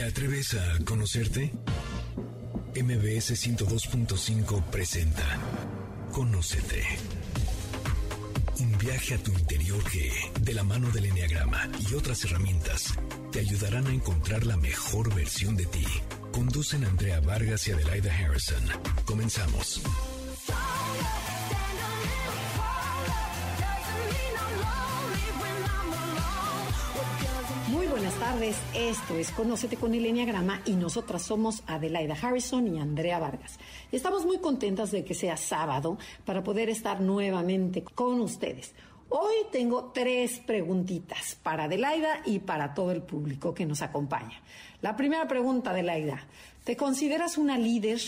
¿Te atreves a conocerte? MBS 102.5 presenta Conócete. Un viaje a tu interior que, de la mano del Enneagrama y otras herramientas, te ayudarán a encontrar la mejor versión de ti. Conducen Andrea Vargas y Adelaida Harrison. Comenzamos. Tardes, esto es Conócete con el Enneagrama y nosotras somos Adelaida Harrison y Andrea Vargas. Y estamos muy contentas de que sea sábado para poder estar nuevamente con ustedes. Hoy tengo tres preguntitas para Adelaida y para todo el público que nos acompaña. La primera pregunta, Adelaida, ¿te consideras una líder?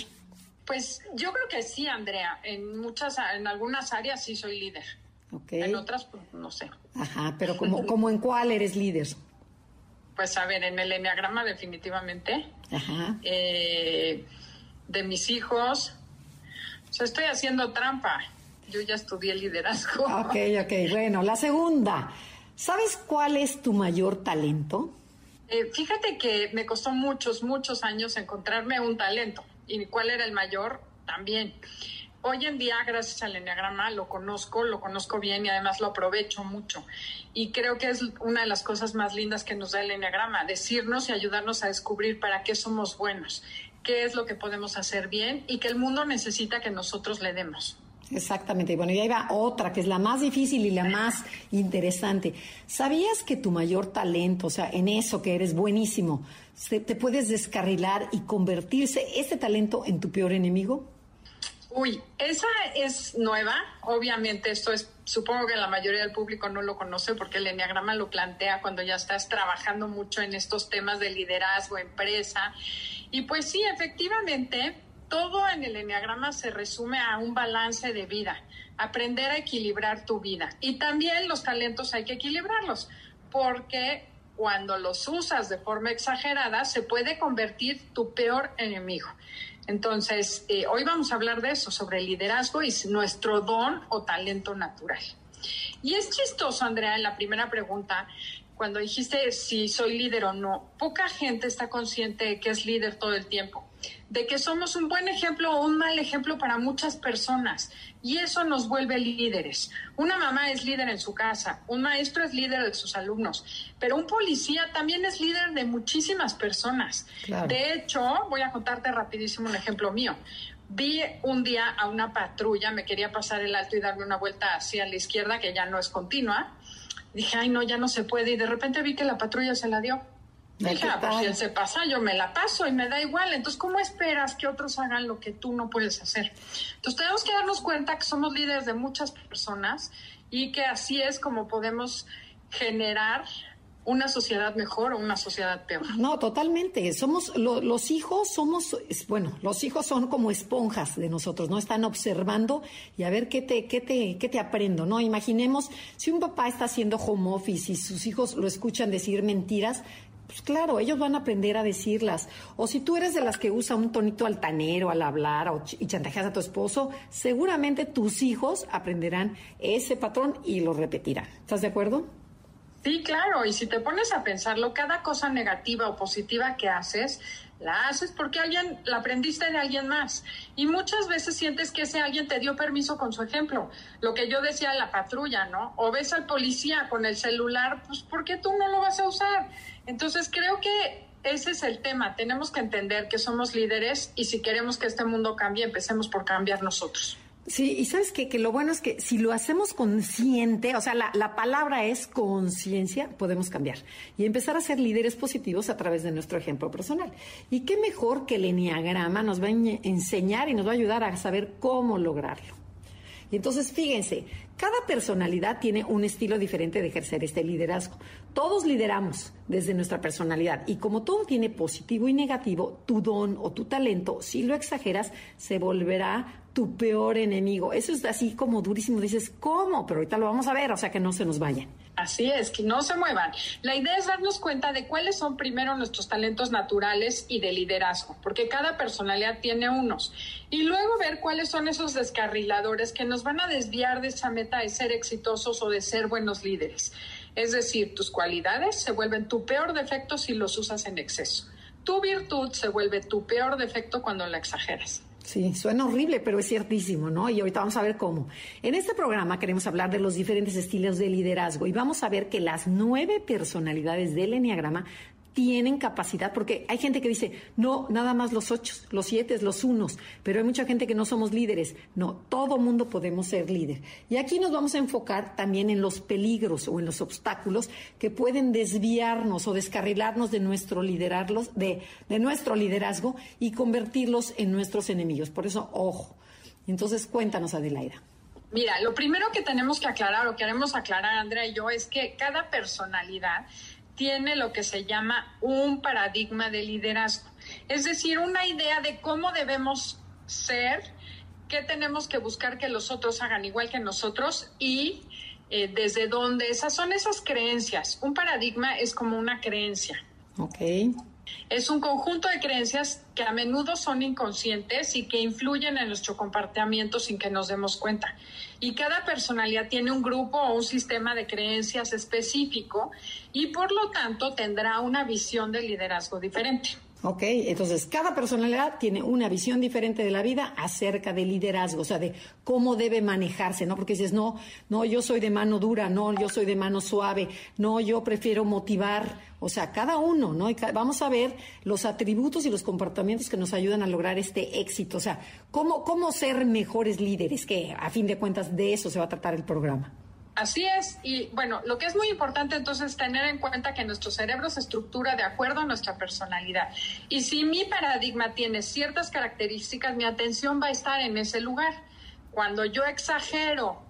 Pues yo creo que sí, Andrea. En muchas, en algunas áreas sí soy líder. En otras, pues, no sé. Ajá, pero como, como en cuál eres líder? Pues a ver, en el enneagrama definitivamente. Ajá. Eh, de mis hijos. O sea, estoy haciendo trampa. Yo ya estudié liderazgo. Ok, ok. Bueno, la segunda. ¿Sabes cuál es tu mayor talento? Eh, fíjate que me costó muchos, muchos años encontrarme un talento. ¿Y cuál era el mayor? También. Hoy en día, gracias al Enneagrama, lo conozco, lo conozco bien y además lo aprovecho mucho. Y creo que es una de las cosas más lindas que nos da el Enneagrama, decirnos y ayudarnos a descubrir para qué somos buenos, qué es lo que podemos hacer bien y que el mundo necesita que nosotros le demos. Exactamente. Bueno, y ahí va otra, que es la más difícil y la más interesante. ¿Sabías que tu mayor talento, o sea, en eso que eres buenísimo, te puedes descarrilar y convertirse ese talento en tu peor enemigo? Uy, esa es nueva. Obviamente esto es, supongo que la mayoría del público no lo conoce porque el enneagrama lo plantea cuando ya estás trabajando mucho en estos temas de liderazgo, empresa. Y pues sí, efectivamente, todo en el enneagrama se resume a un balance de vida, aprender a equilibrar tu vida. Y también los talentos hay que equilibrarlos porque cuando los usas de forma exagerada se puede convertir tu peor enemigo. Entonces, eh, hoy vamos a hablar de eso, sobre el liderazgo y nuestro don o talento natural. Y es chistoso, Andrea, en la primera pregunta, cuando dijiste si soy líder o no, poca gente está consciente de que es líder todo el tiempo de que somos un buen ejemplo o un mal ejemplo para muchas personas y eso nos vuelve líderes. Una mamá es líder en su casa, un maestro es líder de sus alumnos, pero un policía también es líder de muchísimas personas. De hecho, voy a contarte rapidísimo un ejemplo mío. Vi un día a una patrulla, me quería pasar el alto y darme una vuelta hacia la izquierda, que ya no es continua. Dije, ay, no, ya no se puede. Y de repente vi que la patrulla se la dio. Dije, ah, pues si él se pasa, yo me la paso y me da igual. Entonces, ¿cómo esperas que otros hagan lo que tú no puedes hacer? Entonces, tenemos que darnos cuenta que somos líderes de muchas personas y que así es como podemos generar una sociedad mejor o una sociedad peor. No, totalmente. Somos los hijos, somos, bueno, los hijos son como esponjas de nosotros, ¿no? Están observando y a ver qué te, qué te, qué te aprendo, ¿no? Imaginemos si un papá está haciendo home office y sus hijos lo escuchan decir mentiras, pues claro, ellos van a aprender a decirlas. O si tú eres de las que usa un tonito altanero al hablar o y chantajeas a tu esposo, seguramente tus hijos aprenderán ese patrón y lo repetirán. ¿Estás de acuerdo? Sí, claro, y si te pones a pensarlo, cada cosa negativa o positiva que haces, la haces porque alguien la aprendiste de alguien más. Y muchas veces sientes que ese alguien te dio permiso con su ejemplo. Lo que yo decía la patrulla, ¿no? O ves al policía con el celular, pues ¿por qué tú no lo vas a usar? Entonces creo que ese es el tema. Tenemos que entender que somos líderes y si queremos que este mundo cambie, empecemos por cambiar nosotros. Sí, y sabes que, lo bueno es que si lo hacemos consciente, o sea, la, la palabra es conciencia, podemos cambiar y empezar a ser líderes positivos a través de nuestro ejemplo personal. Y qué mejor que el enneagrama nos va a enseñar y nos va a ayudar a saber cómo lograrlo. Y entonces, fíjense, cada personalidad tiene un estilo diferente de ejercer este liderazgo. Todos lideramos desde nuestra personalidad y como todo tiene positivo y negativo, tu don o tu talento, si lo exageras, se volverá tu peor enemigo. Eso es así como durísimo. Dices, ¿cómo? Pero ahorita lo vamos a ver, o sea que no se nos vayan. Así es, que no se muevan. La idea es darnos cuenta de cuáles son primero nuestros talentos naturales y de liderazgo, porque cada personalidad tiene unos. Y luego ver cuáles son esos descarriladores que nos van a desviar de esa meta de ser exitosos o de ser buenos líderes. Es decir, tus cualidades se vuelven tu peor defecto si los usas en exceso tu virtud se vuelve tu peor defecto cuando la exageras. Sí, suena horrible, pero es ciertísimo, ¿no? Y ahorita vamos a ver cómo. En este programa queremos hablar de los diferentes estilos de liderazgo y vamos a ver que las nueve personalidades del Enneagrama tienen capacidad, porque hay gente que dice, no, nada más los ocho, los siete, los unos, pero hay mucha gente que no somos líderes. No, todo mundo podemos ser líder. Y aquí nos vamos a enfocar también en los peligros o en los obstáculos que pueden desviarnos o descarrilarnos de nuestro liderarlos, de, de nuestro liderazgo y convertirlos en nuestros enemigos. Por eso, ojo. Entonces, cuéntanos, Adelaida. Mira, lo primero que tenemos que aclarar o queremos aclarar, Andrea y yo, es que cada personalidad tiene lo que se llama un paradigma de liderazgo, es decir, una idea de cómo debemos ser, qué tenemos que buscar que los otros hagan igual que nosotros y eh, desde dónde. Esas son esas creencias. Un paradigma es como una creencia. Ok. Es un conjunto de creencias que a menudo son inconscientes y que influyen en nuestro comportamiento sin que nos demos cuenta. Y cada personalidad tiene un grupo o un sistema de creencias específico y por lo tanto tendrá una visión de liderazgo diferente. Ok, entonces cada personalidad tiene una visión diferente de la vida acerca del liderazgo, o sea, de cómo debe manejarse, ¿no? Porque dices, no, no, yo soy de mano dura, no, yo soy de mano suave, no, yo prefiero motivar, o sea, cada uno, ¿no? Y vamos a ver los atributos y los comportamientos que nos ayudan a lograr este éxito, o sea, cómo, cómo ser mejores líderes, que a fin de cuentas de eso se va a tratar el programa. Así es, y bueno, lo que es muy importante entonces es tener en cuenta que nuestro cerebro se estructura de acuerdo a nuestra personalidad. Y si mi paradigma tiene ciertas características, mi atención va a estar en ese lugar. Cuando yo exagero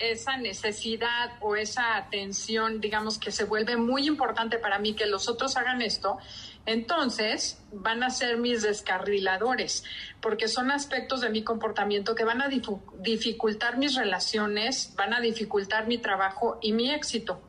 esa necesidad o esa atención, digamos, que se vuelve muy importante para mí que los otros hagan esto, entonces van a ser mis descarriladores, porque son aspectos de mi comportamiento que van a dificultar mis relaciones, van a dificultar mi trabajo y mi éxito.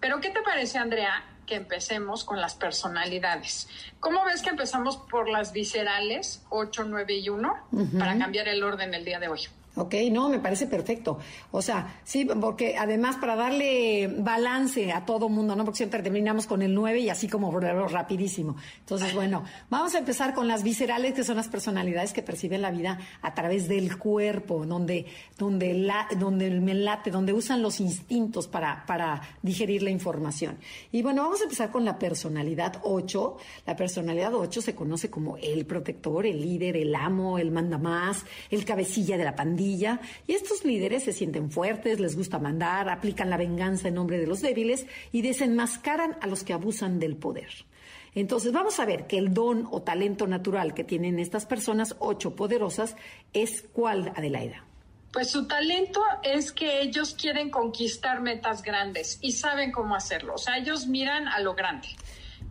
Pero ¿qué te parece, Andrea, que empecemos con las personalidades? ¿Cómo ves que empezamos por las viscerales 8, 9 y 1 para cambiar el orden el día de hoy? Ok, no, me parece perfecto. O sea, sí, porque además para darle balance a todo mundo, ¿no? Porque siempre terminamos con el 9 y así como rapidísimo. Entonces, bueno, vamos a empezar con las viscerales, que son las personalidades que perciben la vida a través del cuerpo, donde, donde, la, donde me late, donde usan los instintos para, para digerir la información. Y bueno, vamos a empezar con la personalidad 8. La personalidad 8 se conoce como el protector, el líder, el amo, el mandamás, el cabecilla de la pandilla y estos líderes se sienten fuertes, les gusta mandar, aplican la venganza en nombre de los débiles y desenmascaran a los que abusan del poder. Entonces vamos a ver que el don o talento natural que tienen estas personas, ocho poderosas, es cuál, Adelaida. Pues su talento es que ellos quieren conquistar metas grandes y saben cómo hacerlo. O sea, ellos miran a lo grande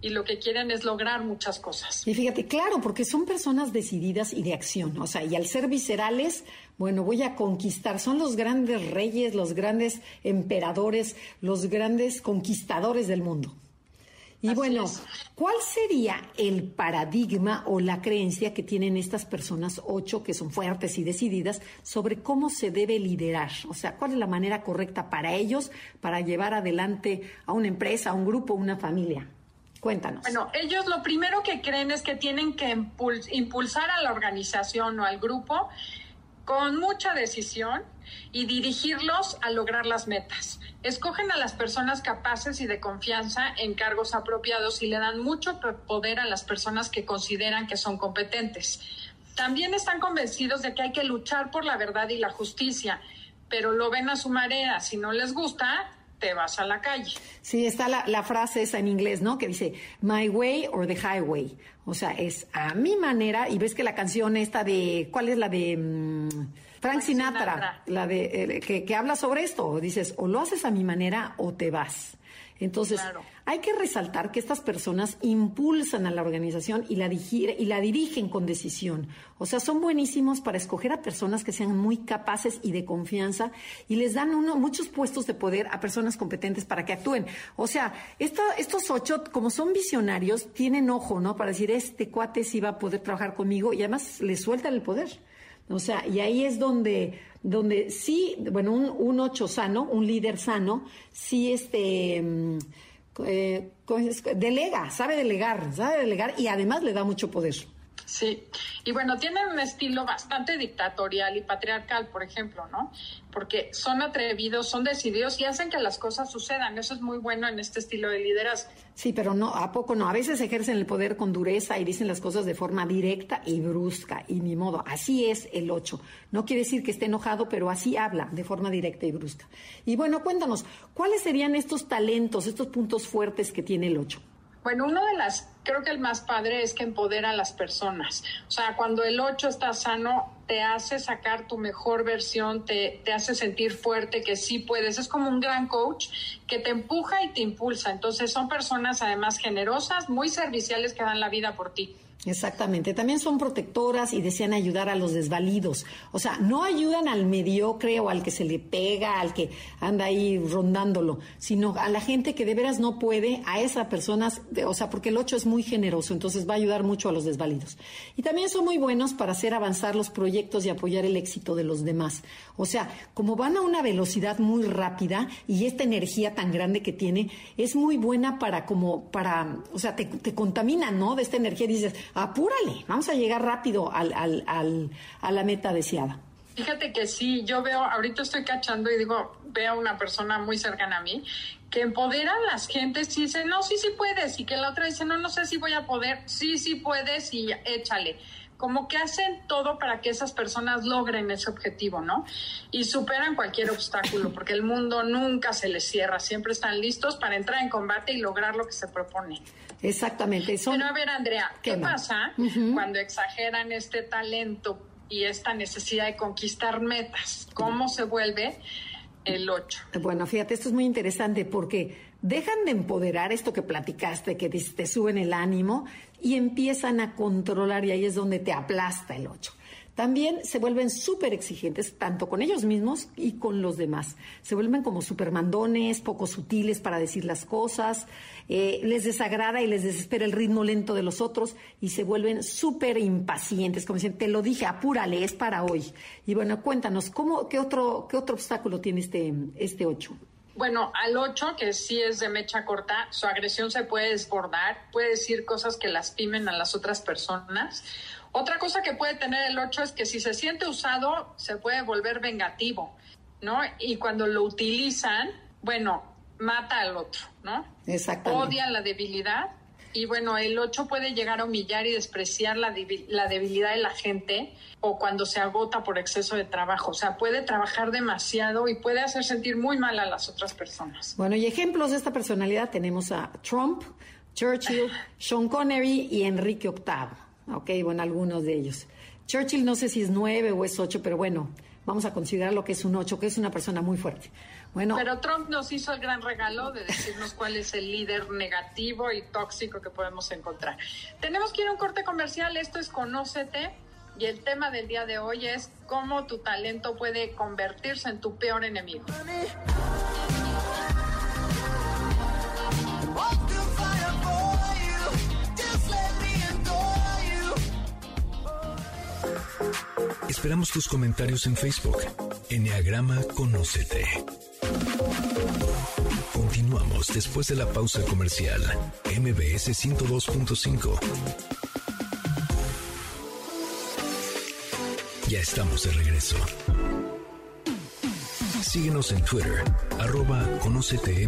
y lo que quieren es lograr muchas cosas. Y fíjate, claro, porque son personas decididas y de acción, o sea, y al ser viscerales, bueno, voy a conquistar, son los grandes reyes, los grandes emperadores, los grandes conquistadores del mundo. Y bueno, ¿cuál sería el paradigma o la creencia que tienen estas personas ocho que son fuertes y decididas sobre cómo se debe liderar? O sea, ¿cuál es la manera correcta para ellos para llevar adelante a una empresa, a un grupo, a una familia? Cuéntanos. Bueno, ellos lo primero que creen es que tienen que impulsar a la organización o al grupo con mucha decisión y dirigirlos a lograr las metas. Escogen a las personas capaces y de confianza en cargos apropiados y le dan mucho poder a las personas que consideran que son competentes. También están convencidos de que hay que luchar por la verdad y la justicia, pero lo ven a su manera. Si no les gusta, te vas a la calle. Sí, está la, frase esa en inglés, ¿no? Que dice, my way or the highway. O sea, es a mi manera, y ves que la canción esta de, ¿cuál es la de mm, Frank Sinatra? La de, eh, que, que habla sobre esto. Dices, o lo haces a mi manera o te vas. Entonces, hay que resaltar que estas personas impulsan a la organización y la, y la dirigen con decisión. O sea, son buenísimos para escoger a personas que sean muy capaces y de confianza y les dan uno, muchos puestos de poder a personas competentes para que actúen. O sea, estos ocho, como son visionarios, tienen ojo, ¿no? Para decir, este cuate sí va a poder trabajar conmigo y además les sueltan el poder. O sea, y ahí es donde, donde sí, bueno, un, un ocho sano, un líder sano, sí este, mm, eh, delega, sabe delegar, sabe delegar y además le da mucho poder. Sí, y bueno, tienen un estilo bastante dictatorial y patriarcal, por ejemplo, ¿no? Porque son atrevidos, son decididos y hacen que las cosas sucedan. Eso es muy bueno en este estilo de liderazgo. Sí, pero no, ¿a poco no? A veces ejercen el poder con dureza y dicen las cosas de forma directa y brusca, y ni modo. Así es el 8. No quiere decir que esté enojado, pero así habla de forma directa y brusca. Y bueno, cuéntanos, ¿cuáles serían estos talentos, estos puntos fuertes que tiene el 8? Bueno, uno de las, creo que el más padre es que empodera a las personas. O sea, cuando el 8 está sano, te hace sacar tu mejor versión, te, te hace sentir fuerte, que sí puedes. Es como un gran coach que te empuja y te impulsa. Entonces son personas además generosas, muy serviciales que dan la vida por ti. Exactamente. También son protectoras y desean ayudar a los desvalidos. O sea, no ayudan al mediocre o al que se le pega, al que anda ahí rondándolo, sino a la gente que de veras no puede, a esas personas, o sea, porque el 8 es muy generoso, entonces va a ayudar mucho a los desvalidos. Y también son muy buenos para hacer avanzar los proyectos y apoyar el éxito de los demás. O sea, como van a una velocidad muy rápida y esta energía tan grande que tiene, es muy buena para como, para, o sea, te, te contamina, ¿no? De esta energía dices, apúrale, vamos a llegar rápido al, al, al, a la meta deseada. Fíjate que sí, yo veo, ahorita estoy cachando y digo, veo a una persona muy cercana a mí que empodera a las gentes y dice, no, sí, sí puedes, y que la otra dice, no, no sé si voy a poder, sí, sí puedes y échale como que hacen todo para que esas personas logren ese objetivo, ¿no? Y superan cualquier obstáculo, porque el mundo nunca se les cierra, siempre están listos para entrar en combate y lograr lo que se propone. Exactamente. Pero a ver, Andrea, ¿qué, pasa cuando exageran este talento y esta necesidad de conquistar metas? ¿Cómo se vuelve el 8? Bueno, fíjate, esto es muy interesante porque dejan de empoderar esto que platicaste, que te suben el ánimo y empiezan a controlar y ahí es donde te aplasta el 8 también se vuelven súper exigentes, tanto con ellos mismos y con los demás. Se vuelven como supermandones, poco sutiles para decir las cosas, eh, les desagrada y les desespera el ritmo lento de los otros y se vuelven súper impacientes, como dicen, te lo dije, apúrale, es para hoy. Y bueno, cuéntanos, ¿cómo, qué, otro, ¿qué otro obstáculo tiene este, este 8? Bueno, al 8, que sí es de mecha corta, su agresión se puede desbordar, puede decir cosas que lastimen a las otras personas otra cosa que puede tener el 8 es que si se siente usado, se puede volver vengativo, ¿no? Y cuando lo utilizan, bueno, mata al otro, ¿no? Exactamente. Odia la debilidad. Y bueno, el 8 puede llegar a humillar y despreciar la, la debilidad de la gente o cuando se agota por exceso de trabajo. O sea, puede trabajar demasiado y puede hacer sentir muy mal a las otras personas. Bueno, y ejemplos de esta personalidad tenemos a Trump, Churchill, Sean Connery y Enrique VIII. Ok, bueno, algunos de ellos. Churchill no sé si es nueve o es ocho, pero bueno, vamos a considerar lo que es un ocho, que es una persona muy fuerte. Bueno, pero Trump nos hizo el gran regalo de decirnos cuál es el líder negativo y tóxico que podemos encontrar. Tenemos que ir a un corte comercial, esto es Conócete y el tema del día de hoy es cómo tu talento puede convertirse en tu peor enemigo. Esperamos tus comentarios en Facebook. Enneagrama Conócete. Continuamos después de la pausa comercial. MBS 102.5. Ya estamos de regreso. Síguenos en Twitter, arroba Conócete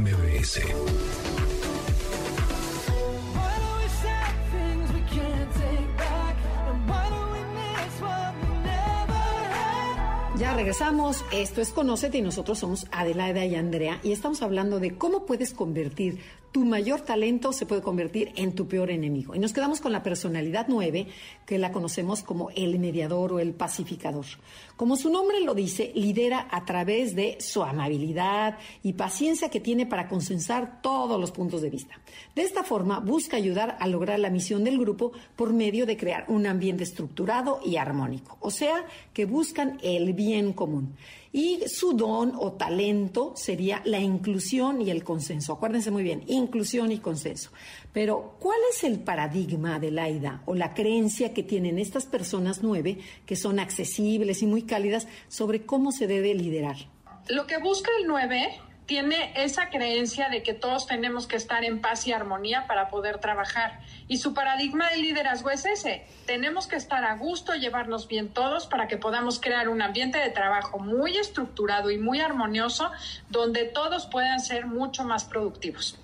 MBS. regresamos. Esto es Conócete y nosotros somos Adelaida y Andrea y estamos hablando de cómo puedes convertir tu mayor talento se puede convertir en tu peor enemigo. Y nos quedamos con la personalidad 9, que la conocemos como el mediador o el pacificador. Como su nombre lo dice, lidera a través de su amabilidad y paciencia que tiene para consensar todos los puntos de vista. De esta forma, busca ayudar a lograr la misión del grupo por medio de crear un ambiente estructurado y armónico. O sea, que buscan el bien común. Y su don o talento sería la inclusión y el consenso. Acuérdense muy bien, inclusión y consenso. Pero, ¿cuál es el paradigma de Laida o la creencia que tienen estas personas nueve, que son accesibles y muy cálidas, sobre cómo se debe liderar? Lo que busca el nueve tiene esa creencia de que todos tenemos que estar en paz y armonía para poder trabajar. Y su paradigma de liderazgo es ese. Tenemos que estar a gusto, llevarnos bien todos para que podamos crear un ambiente de trabajo muy estructurado y muy armonioso donde todos puedan ser mucho más productivos.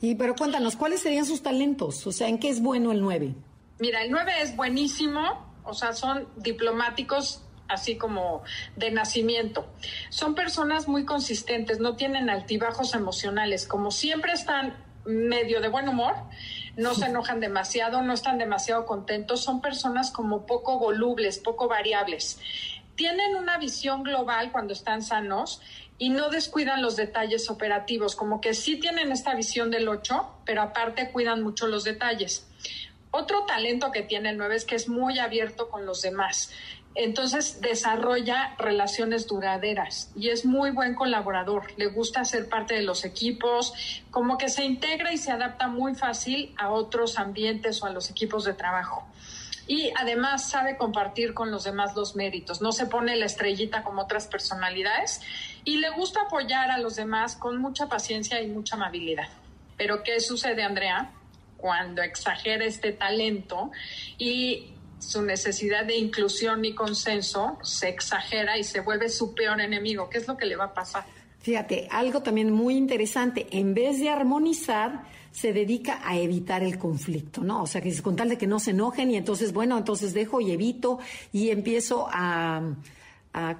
Y pero cuéntanos, ¿cuáles serían sus talentos? O sea, ¿en qué es bueno el 9? Mira, el 9 es buenísimo, o sea, son diplomáticos así como de nacimiento. Son personas muy consistentes, no tienen altibajos emocionales, como siempre están medio de buen humor, no se enojan demasiado, no están demasiado contentos, son personas como poco volubles, poco variables. Tienen una visión global cuando están sanos y no descuidan los detalles operativos, como que sí tienen esta visión del 8, pero aparte cuidan mucho los detalles. Otro talento que tiene el 9 es que es muy abierto con los demás. Entonces desarrolla relaciones duraderas y es muy buen colaborador. Le gusta ser parte de los equipos, como que se integra y se adapta muy fácil a otros ambientes o a los equipos de trabajo. Y además sabe compartir con los demás los méritos. No se pone la estrellita como otras personalidades y le gusta apoyar a los demás con mucha paciencia y mucha amabilidad. Pero ¿qué sucede, Andrea? Cuando exagera este talento y su necesidad de inclusión y consenso se exagera y se vuelve su peor enemigo. ¿Qué es lo que le va a pasar? Fíjate, algo también muy interesante, en vez de armonizar, se dedica a evitar el conflicto, ¿no? O sea, que con tal de que no se enojen y entonces, bueno, entonces dejo y evito y empiezo a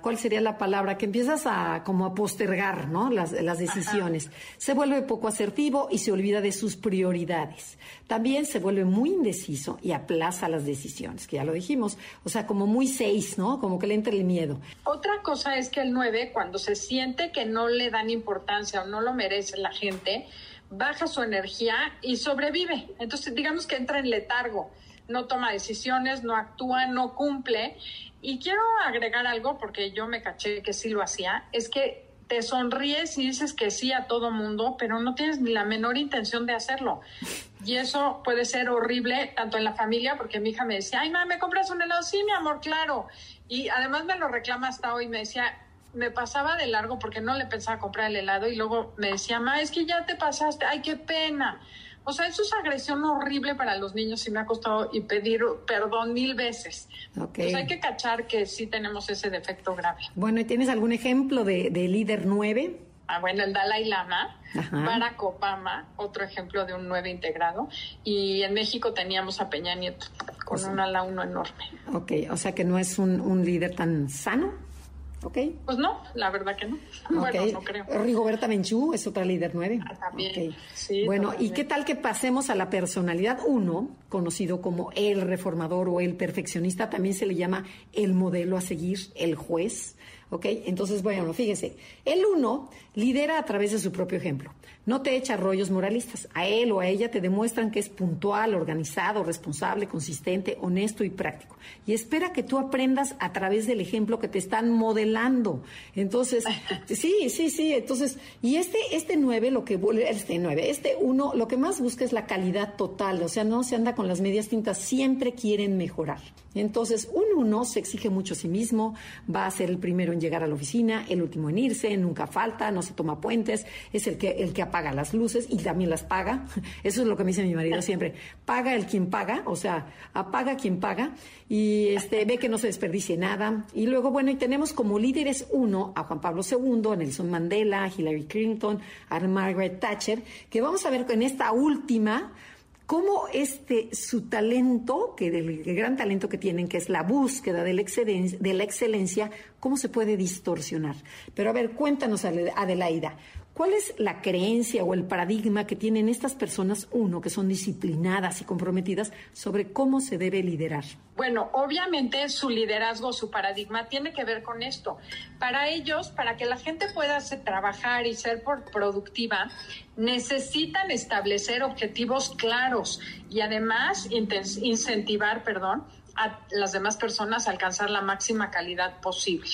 ¿cuál sería la palabra? Que empiezas a como a postergar, ¿no? Las, las decisiones. Se vuelve poco asertivo y se olvida de sus prioridades. También se vuelve muy indeciso y aplaza las decisiones, que ya lo dijimos. O sea, como muy seis, ¿no? Como que le entra el miedo. Otra cosa es que el nueve, cuando se siente que no le dan importancia o no lo merece la gente, baja su energía y sobrevive. Entonces, digamos que entra en letargo no toma decisiones, no actúa, no cumple y quiero agregar algo, porque yo me caché que sí lo hacía, es que te sonríes y dices que sí a todo mundo, pero no tienes ni la menor intención de hacerlo. Y eso puede ser horrible tanto en la familia, porque mi hija me decía, ay, mamá, ¿me compras un helado? Sí, mi amor, claro. Y además me lo reclama hasta hoy, me decía, me pasaba de largo porque no le pensaba comprar el helado y luego me decía, mamá, es que ya te pasaste, ay, qué pena. O sea, eso es agresión horrible para los niños y me ha costado y pedir perdón mil veces. Okay. hay que cachar que sí tenemos ese defecto grave. Bueno, ¿y tienes algún ejemplo de, líder nueve? Ah, bueno, el Dalai Lama, Barack Obama, otro ejemplo de un nueve integrado. Y en México teníamos a Peña Nieto con un ala uno enorme. Ok, o sea que no es un, un líder tan sano. ¿Ok? Pues no, la verdad que no. Bueno, no creo. Rigoberta Menchú es otra líder nueve. Ah, también. bueno, ¿y qué tal que pasemos a la personalidad uno, conocido como el reformador o el perfeccionista? También se le llama el modelo a seguir, el juez. ¿Ok? Entonces, bueno, fíjese, el uno lidera a través de su propio ejemplo. No te echa rollos moralistas. A él o a ella te demuestran que es puntual, organizado, responsable, consistente, honesto y práctico. Y espera que tú aprendas a través del ejemplo que te están modelando. Entonces, sí, sí, sí. Entonces, y este, este nueve, lo que este nueve, este uno, lo que más busca es la calidad total. O sea, no se anda con las medias tintas, siempre quieren mejorar. Entonces, un uno se exige mucho a sí mismo, va a ser el primero en llegar a la oficina, el último en irse, nunca falta, no se toma puentes, es el que, el que apaga las luces y también las paga. Eso es lo que me dice mi marido siempre. Paga el quien paga, o sea, apaga quien paga y este, ve que no se desperdicie nada. Y luego, bueno, y tenemos como líderes uno a Juan Pablo II, a Nelson Mandela, a Hillary Clinton, a Margaret Thatcher, que vamos a ver en esta última cómo este su talento, que del gran talento que tienen, que es la búsqueda de la, de la excelencia, cómo se puede distorsionar. Pero a ver, cuéntanos, Adelaida, ¿Cuál es la creencia o el paradigma que tienen estas personas, uno, que son disciplinadas y comprometidas, sobre cómo se debe liderar? Bueno, obviamente su liderazgo, su paradigma tiene que ver con esto. Para ellos, para que la gente pueda trabajar y ser productiva, necesitan establecer objetivos claros y además incentivar, perdón, a las demás personas a alcanzar la máxima calidad posible.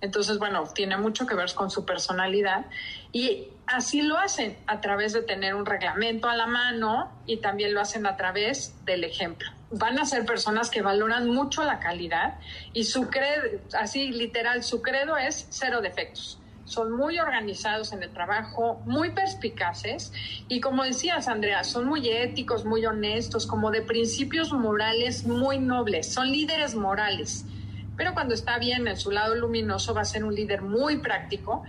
Entonces, bueno, tiene mucho que ver con su personalidad y así lo hacen a través de tener un reglamento a la mano y también lo hacen a través del ejemplo. Van a ser personas que valoran mucho la calidad y su credo, así literal, su credo es cero defectos. son muy organizados en el trabajo, muy perspicaces y como decías, Andrea, son muy éticos, muy honestos, como de principios morales muy nobles, son líderes morales. Pero cuando está bien en su lado luminoso va a ser un líder muy práctico.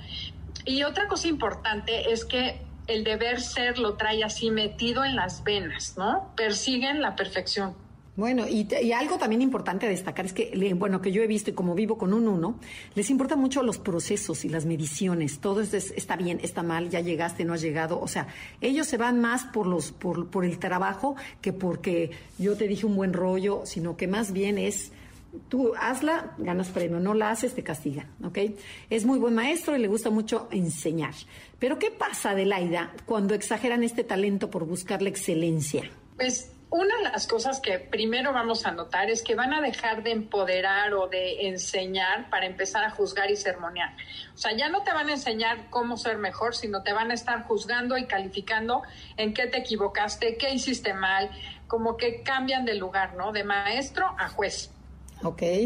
Y otra cosa importante es que el deber ser lo trae así metido en las venas, ¿no? Persiguen la perfección. Bueno, y, algo también importante a destacar es que, bueno, que yo he visto y como vivo con un uno, les importa mucho los procesos y las mediciones. Todo es, está bien, está mal, ya llegaste, no has llegado. O sea, ellos se van más por los, por, por el trabajo que porque yo te dije un buen rollo, sino que más bien es tú hazla, ganas premio, no la haces, te castigan, ¿ok? Es muy buen maestro y le gusta mucho enseñar. Pero ¿qué pasa, Adelaida, cuando exageran este talento por buscar la excelencia? Pues una de las cosas que primero vamos a notar es que van a dejar de empoderar o de enseñar para empezar a juzgar y sermonear. O sea, ya no te van a enseñar cómo ser mejor, sino te van a estar juzgando y calificando en qué te equivocaste, qué hiciste mal, como que cambian de lugar, ¿no? De maestro a juez.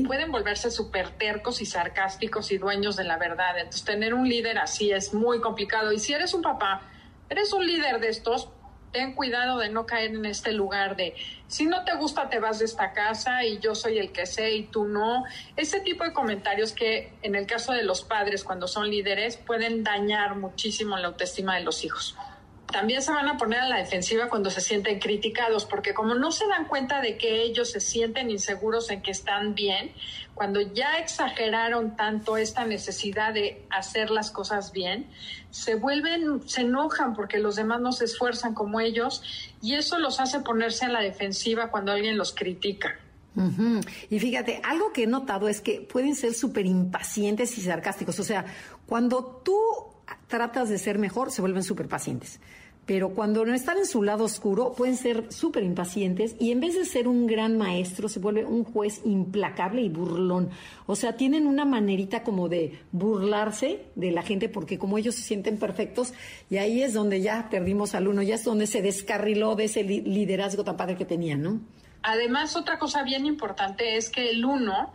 Pueden volverse súper tercos y sarcásticos y dueños de la verdad. Entonces, tener un líder así es muy complicado. Y si eres un papá, eres un líder de estos, ten cuidado de no caer en este lugar de si no te gusta te vas de esta casa y yo soy el que sé y tú no. Ese tipo de comentarios que en el caso de los padres cuando son líderes pueden dañar muchísimo la autoestima de los hijos también se van a poner a la defensiva cuando se sienten criticados, porque como no se dan cuenta de que ellos se sienten inseguros en que están bien, cuando ya exageraron tanto esta necesidad de hacer las cosas bien, se vuelven, se enojan porque los demás no se esfuerzan como ellos y eso los hace ponerse a la defensiva cuando alguien los critica. Y fíjate, algo que he notado es que pueden ser súper impacientes y sarcásticos. O sea, cuando tú tratas de ser mejor, se vuelven súper pacientes pero cuando no están en su lado oscuro pueden ser súper impacientes y en vez de ser un gran maestro se vuelve un juez implacable y burlón. O sea, tienen una manerita como de burlarse de la gente porque como ellos se sienten perfectos y ahí es donde ya perdimos al uno, ya es donde se descarriló de ese liderazgo tan padre que tenían, ¿no? Además, otra cosa bien importante es que el uno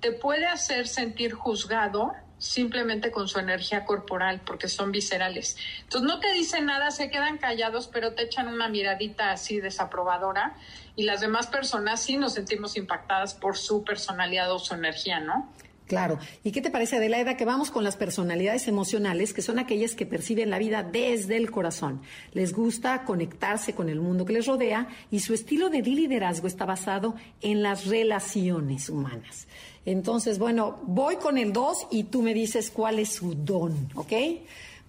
te puede hacer sentir juzgado simplemente con su energía corporal, porque son viscerales. Entonces no te dicen nada, se quedan callados, pero te echan una miradita así desaprobadora y las demás personas sí nos sentimos impactadas por su personalidad o su energía, ¿no? Claro. ¿Y qué te parece, Adelaida, que vamos con las personalidades emocionales, que son aquellas que perciben la vida desde el corazón? Les gusta conectarse con el mundo que les rodea y su estilo de liderazgo está basado en las relaciones humanas. Entonces, bueno, voy con el 2 y tú me dices cuál es su don, ¿ok?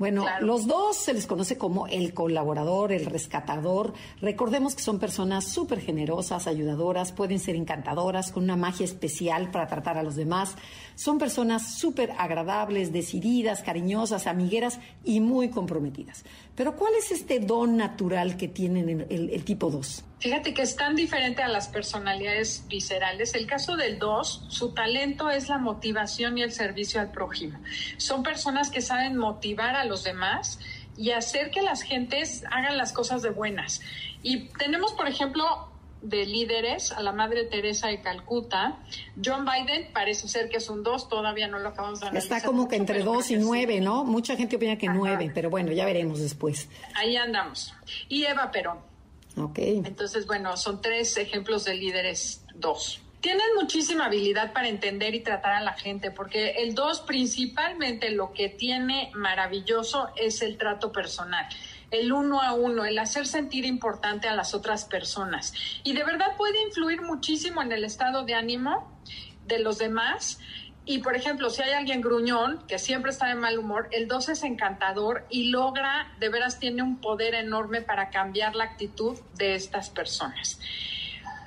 Bueno, los dos se les conoce como el colaborador, el rescatador. Recordemos que son personas súper generosas, ayudadoras, pueden ser encantadoras, con una magia especial para tratar a los demás. Son personas súper agradables, decididas, cariñosas, amigueras y muy comprometidas. Pero ¿cuál es este don natural que tienen el, tipo 2? Fíjate que es tan diferente a las personalidades viscerales. El caso del 2, su talento es la motivación y el servicio al prójimo. Son personas que saben motivar a los demás y hacer que las gentes hagan las cosas de buenas. Y tenemos, por ejemplo, de líderes a la Madre Teresa de Calcuta. John Biden parece ser que es un 2, todavía no lo acabamos de analizar. Está como que entre 2 y 9, ¿no? Mucha gente opina que 9, pero bueno, ya veremos después. Ahí andamos. Y Eva Perón. Ok. Entonces, bueno, son tres ejemplos de líderes 2 tienen muchísima habilidad para entender y tratar a la gente, porque el 2 principalmente lo que tiene maravilloso es el trato personal el uno a uno, el hacer sentir importante a las otras personas. Y de verdad puede influir muchísimo en el estado de ánimo de los demás. Y por ejemplo, si hay alguien gruñón que siempre está de mal humor, el 2 es encantador y logra, de veras tiene un poder enorme para cambiar la actitud de estas personas.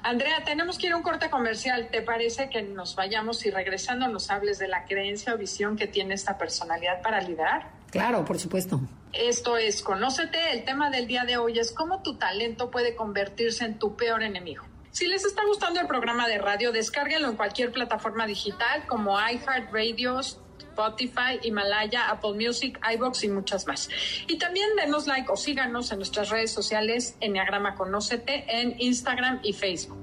Andrea, tenemos que ir a un corte comercial. ¿Te parece que nos vayamos y regresando nos hables de la creencia o visión que tiene esta personalidad para liderar? Claro, por supuesto. Esto es Conócete. El tema del día de hoy es cómo tu talento puede convertirse en tu peor enemigo. Si les está gustando el programa de radio, descárguenlo en cualquier plataforma digital como iHeartRadio, Spotify, Himalaya, Apple Music, iBox y muchas más. Y también denos like o síganos en nuestras redes sociales Enneagrama Conócete en Instagram y Facebook.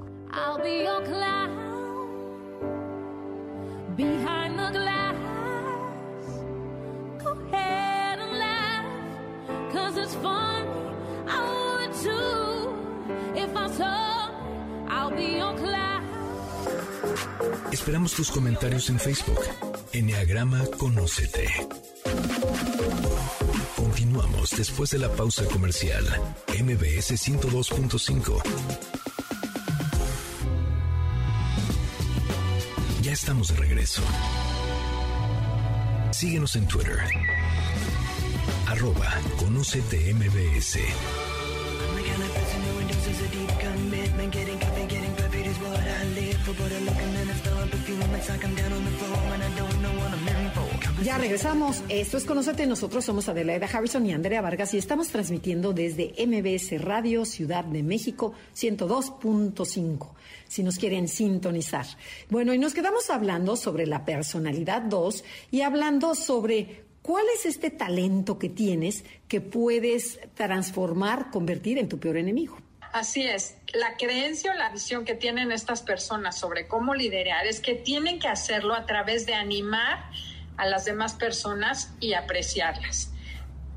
Cause it's fun, oh, If I saw, I'll be. Esperamos tus comentarios en Facebook. Enneagrama Conócete. Continuamos después de la pausa comercial. MBS 102.5. Ya estamos de regreso. Síguenos en Twitter Arroba Conócete MBS. Ya regresamos. Esto es Conocete. Nosotros somos Adelaida Harrison y Andrea Vargas y estamos transmitiendo desde MBS Radio Ciudad de México 102.5. Si nos quieren sintonizar. Bueno, y nos quedamos hablando sobre la personalidad 2 y hablando sobre cuál es este talento que tienes que puedes transformar, convertir en tu peor enemigo. Así es. La creencia o la visión que tienen estas personas sobre cómo liderar es que tienen que hacerlo a través de animar a las demás personas y apreciarlas.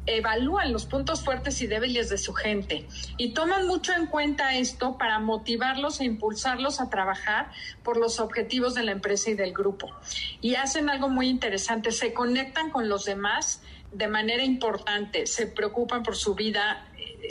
Evalúan los puntos fuertes y débiles de su gente y toman mucho en cuenta esto para motivarlos e impulsarlos a trabajar por los objetivos de la empresa y del grupo. Y hacen algo muy interesante, se conectan con los demás de manera importante, se preocupan por su vida,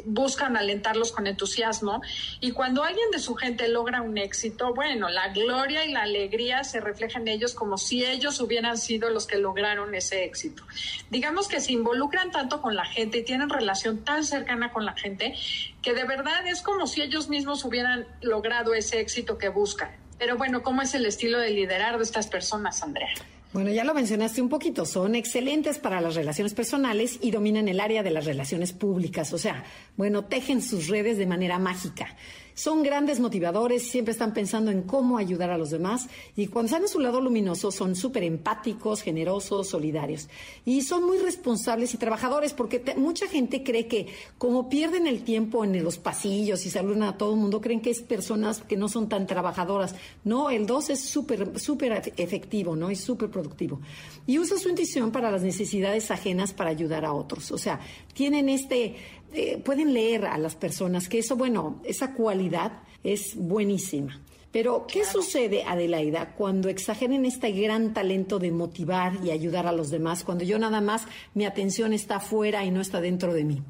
buscan alentarlos con entusiasmo y cuando alguien de su gente logra un éxito, bueno, la gloria y la alegría se reflejan en ellos como si ellos hubieran sido los que lograron ese éxito. Digamos que se involucran tanto con la gente y tienen relación tan cercana con la gente que de verdad es como si ellos mismos hubieran logrado ese éxito que buscan. Pero bueno, ¿cómo es el estilo de liderar de estas personas, Andrea? Bueno, ya lo mencionaste un poquito, son excelentes para las relaciones personales y dominan el área de las relaciones públicas, o sea, bueno, tejen sus redes de manera mágica. Son grandes motivadores, siempre están pensando en cómo ayudar a los demás y cuando están en su lado luminoso son súper empáticos, generosos, solidarios y son muy responsables y trabajadores porque mucha gente cree que como pierden el tiempo en los pasillos y saludan a todo el mundo, creen que es personas que no son tan trabajadoras. No, el 2 es súper, súper efectivo, ¿no? Y súper productivo. Y usa su intuición para las necesidades ajenas para ayudar a otros. O sea, tienen este eh, pueden leer a las personas, que eso, bueno, esa cualidad es buenísima. Pero, ¿qué sucede, Adelaida, cuando exageren este gran talento de motivar y ayudar a los demás, cuando yo nada más mi atención está fuera y no está dentro de mí?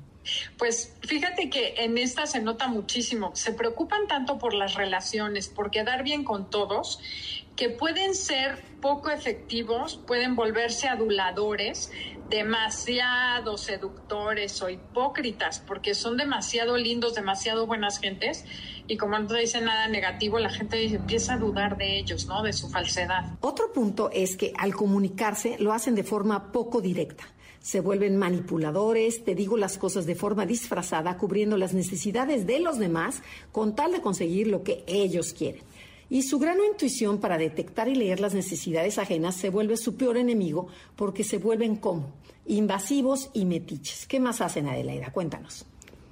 Pues fíjate que en esta se nota muchísimo. Se preocupan tanto por las relaciones, por quedar bien con todos, que pueden ser poco efectivos, pueden volverse aduladores, demasiado seductores o hipócritas, porque son demasiado lindos, demasiado buenas gentes, y como no dicen nada negativo, la gente empieza a dudar de ellos, ¿no? De su falsedad. Otro punto es que al comunicarse lo hacen de forma poco directa se vuelven manipuladores, te digo las cosas de forma disfrazada, cubriendo las necesidades de los demás con tal de conseguir lo que ellos quieren. Y su gran intuición para detectar y leer las necesidades ajenas se vuelve su peor enemigo porque se vuelven como invasivos y metiches. ¿Qué más hacen, Adelaida? Cuéntanos.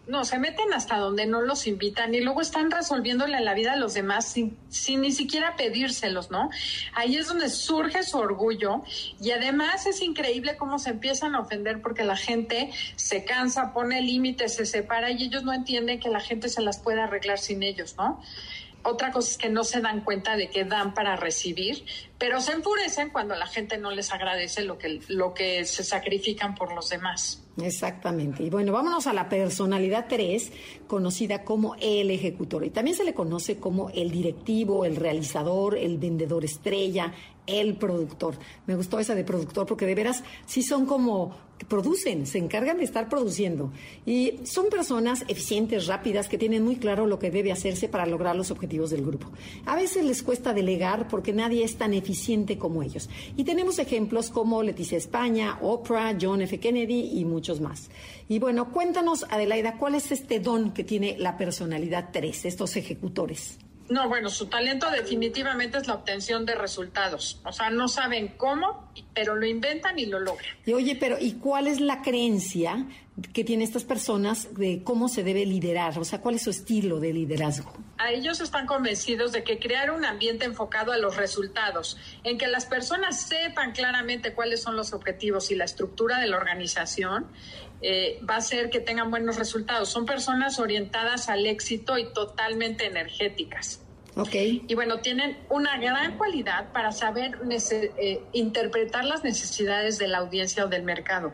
No, se meten hasta donde no los invitan y luego están resolviéndole la vida a los demás sin, sin ni siquiera pedírselos, ¿no? Ahí es donde surge su orgullo y además es increíble cómo se empiezan a ofender porque la gente se cansa, pone límites, se separa y ellos no entienden que la gente se las puede arreglar sin ellos, ¿no? Otra cosa es que no se dan cuenta de que dan para recibir, pero se enfurecen cuando la gente no les agradece lo que, lo que se sacrifican por los demás. Exactamente. Y bueno, vámonos a la personalidad 3, conocida como el ejecutor. Y también se le conoce como el directivo, el realizador, el vendedor estrella, el productor. Me gustó esa de productor porque de veras sí son como producen, se encargan de estar produciendo. Y son personas eficientes, rápidas, que tienen muy claro lo que debe hacerse para lograr los objetivos del grupo. A veces les cuesta delegar porque nadie es tan eficiente como ellos. Y tenemos ejemplos como Leticia España, Oprah, John F. Kennedy y muchos más. Y bueno, cuéntanos, Adelaida, ¿cuál es este don que tiene la personalidad 3, estos ejecutores? No, bueno, su talento definitivamente es la obtención de resultados. O sea, no saben cómo, pero lo inventan y lo logran. Y oye, pero ¿y cuál es la creencia que tienen estas personas de cómo se debe liderar? O sea, ¿cuál es su estilo de liderazgo? A ellos están convencidos de que crear un ambiente enfocado a los resultados, en que las personas sepan claramente cuáles son los objetivos y la estructura de la organización, eh, va a hacer que tengan buenos resultados. Son personas orientadas al éxito y totalmente energéticas. Okay. Y bueno, tienen una gran cualidad para saber eh, interpretar las necesidades de la audiencia o del mercado.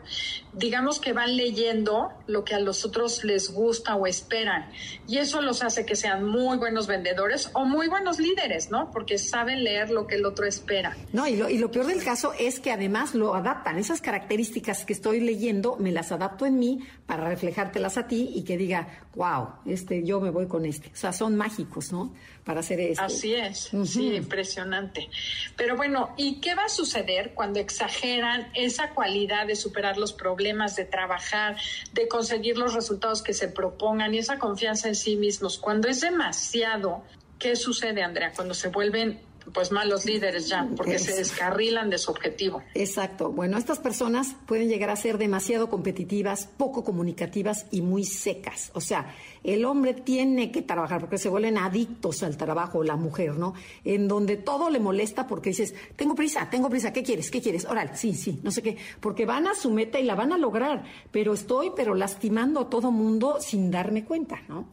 Digamos que van leyendo lo que a los otros les gusta o esperan. Y eso los hace que sean muy buenos vendedores o muy buenos líderes, ¿no? Porque saben leer lo que el otro espera. No, y lo, y lo peor del caso es que además lo adaptan. Esas características que estoy leyendo, me las adapto en mí para reflejártelas a ti y que diga, wow, este, yo me voy con este. O sea, son mágicos, ¿no? Para hacer esto. Así es, sí, impresionante. Pero bueno, ¿y qué va a suceder cuando exageran esa cualidad de superar los problemas, de trabajar, de conseguir los resultados que se propongan y esa confianza en sí mismos? Cuando es demasiado, ¿qué sucede, Andrea? Cuando se vuelven pues malos líderes ya, porque se descarrilan de su objetivo. Exacto. Bueno, estas personas pueden llegar a ser demasiado competitivas, poco comunicativas y muy secas. O sea, el hombre tiene que trabajar porque se vuelven adictos al trabajo, la mujer, ¿no? En donde todo le molesta porque dices, tengo prisa, tengo prisa, ¿qué quieres? ¿Qué quieres? Oral, sí, sí, no sé qué. Porque van a su meta y la van a lograr, pero estoy, pero lastimando a todo mundo sin darme cuenta, ¿no?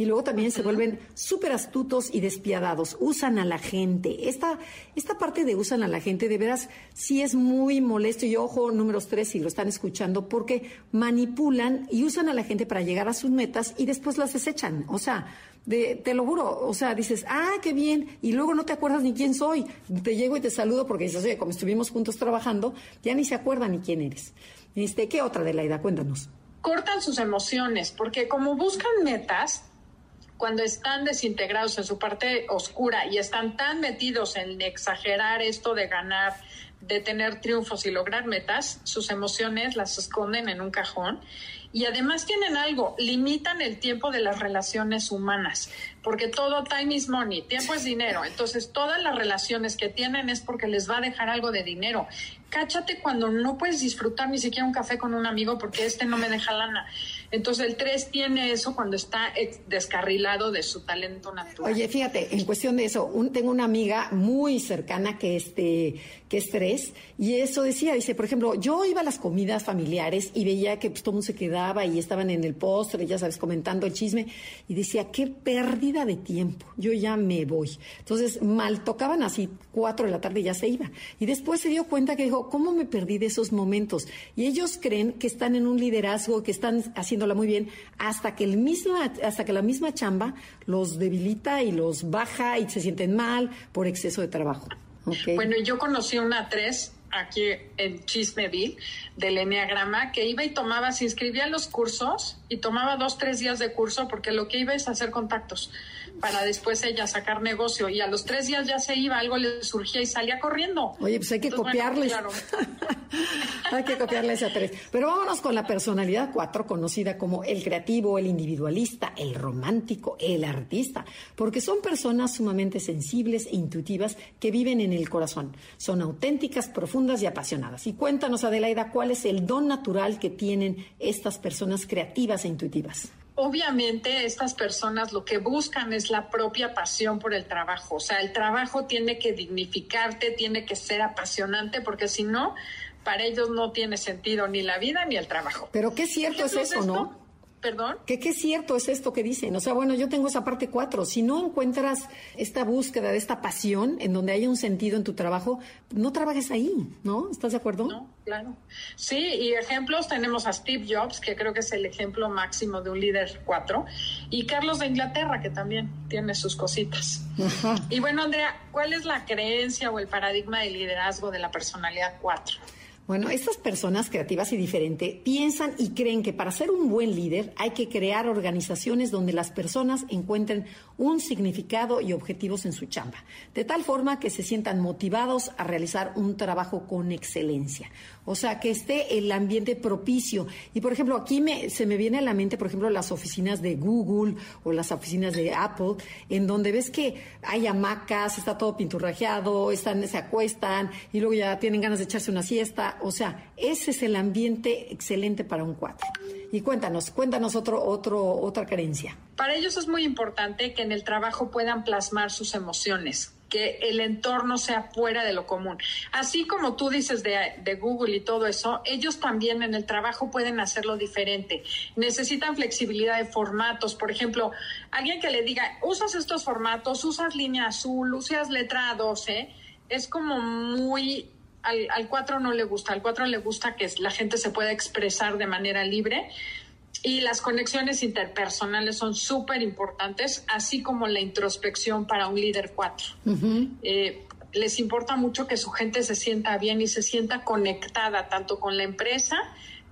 Y luego también se vuelven súper astutos y despiadados, usan a la gente. Esta, esta parte de usan a la gente, de veras, sí es muy molesto y ojo, números tres, si lo están escuchando, porque manipulan y usan a la gente para llegar a sus metas y después las desechan. O sea, te lo juro, o sea, dices, ah, qué bien, y luego no te acuerdas ni quién soy. Te llego y te saludo porque dices, oye, como estuvimos juntos trabajando, ya ni se acuerdan ni quién eres. Este, ¿Qué otra de la edad? Cuéntanos. Cortan sus emociones, porque como buscan metas, cuando están desintegrados en su parte oscura y están tan metidos en exagerar esto de ganar, de tener triunfos y lograr metas, sus emociones las esconden en un cajón y además tienen algo, limitan el tiempo de las relaciones humanas, porque todo time is money, tiempo es dinero, entonces todas las relaciones que tienen es porque les va a dejar algo de dinero. Cáchate cuando no puedes disfrutar ni siquiera un café con un amigo porque este no me deja lana. Entonces el 3 tiene eso cuando está descarrilado de su talento natural. Oye, fíjate, en cuestión de eso, tengo una amiga muy cercana que, este, que es 3 y eso decía, dice, por ejemplo, yo iba a las comidas familiares y veía que pues, todo mundo se quedaba y estaban en el postre, ya sabes, comentando el chisme y decía, qué pérdida de tiempo, yo ya me voy. Entonces, mal tocaban así, 4 de la tarde ya se iba. Y después se dio cuenta que dijo, ¿cómo me perdí de esos momentos? Y ellos creen que están en un liderazgo, que están haciendo muy bien, hasta que, el misma, hasta que la misma chamba los debilita y los baja y se sienten mal por exceso de trabajo. Bueno, yo conocí una tres aquí en Chismeville del Enneagrama que iba y tomaba, se inscribía en los cursos y tomaba dos, tres días de curso porque lo que iba es hacer contactos para después ella sacar negocio y a los tres días ya se iba, algo le surgía y salía corriendo. Oye, pues hay que copiarles. hay que copiarles a tres. Pero vámonos con la personalidad cuatro, conocida como el creativo, el individualista, el romántico, el artista, porque son personas sumamente sensibles e intuitivas que viven en el corazón. Son auténticas, profundas y apasionadas. Y cuéntanos, Adelaida, cuál es el don natural que tienen estas personas creativas e intuitivas obviamente estas personas lo que buscan es la propia pasión por el trabajo. O sea, el trabajo tiene que dignificarte, tiene que ser apasionante, porque si no, para ellos no tiene sentido ni la vida ni el trabajo. Pero qué cierto es eso, ¿no? Perdón. ¿Qué, ¿Qué cierto es esto que dicen? O sea, bueno, yo tengo esa parte cuatro. Si no encuentras esta búsqueda de esta pasión en donde haya un sentido en tu trabajo, no trabajes ahí, ¿no? ¿Estás de acuerdo? No, claro. Sí, y ejemplos tenemos a Steve Jobs, que creo que es el ejemplo máximo de un líder cuatro, y Carlos de Inglaterra, que también tiene sus cositas. Y bueno, Andrea, ¿cuál es la creencia o el paradigma de liderazgo de la personalidad cuatro? Bueno, estas personas creativas y diferentes piensan y creen que para ser un buen líder hay que crear organizaciones donde las personas encuentren un significado y objetivos en su chamba, de tal forma que se sientan motivados a realizar un trabajo con excelencia. O sea, que esté el ambiente propicio. Y, por ejemplo, aquí me, se me viene a la mente, por ejemplo, las oficinas de Google o las oficinas de Apple, en donde ves que hay hamacas, está todo pinturrajeado, están, se acuestan y luego ya tienen ganas de echarse una siesta. O sea, ese es el ambiente excelente para un cuatro. Y cuéntanos, cuéntanos otro, otro, otra carencia. Para ellos es muy importante que en el trabajo puedan plasmar sus emociones que el entorno sea fuera de lo común. Así como tú dices de, Google y todo eso, ellos también en el trabajo pueden hacerlo diferente. Necesitan flexibilidad de formatos. Por ejemplo, alguien que le diga, usas estos formatos, usas línea azul, usas letra 12, es como muy al, al 4 no le gusta, al 4 le gusta que la gente se pueda expresar de manera libre y las conexiones interpersonales son súper importantes, así como la introspección para un líder 4. Eh, les importa mucho que su gente se sienta bien y se sienta conectada tanto con la empresa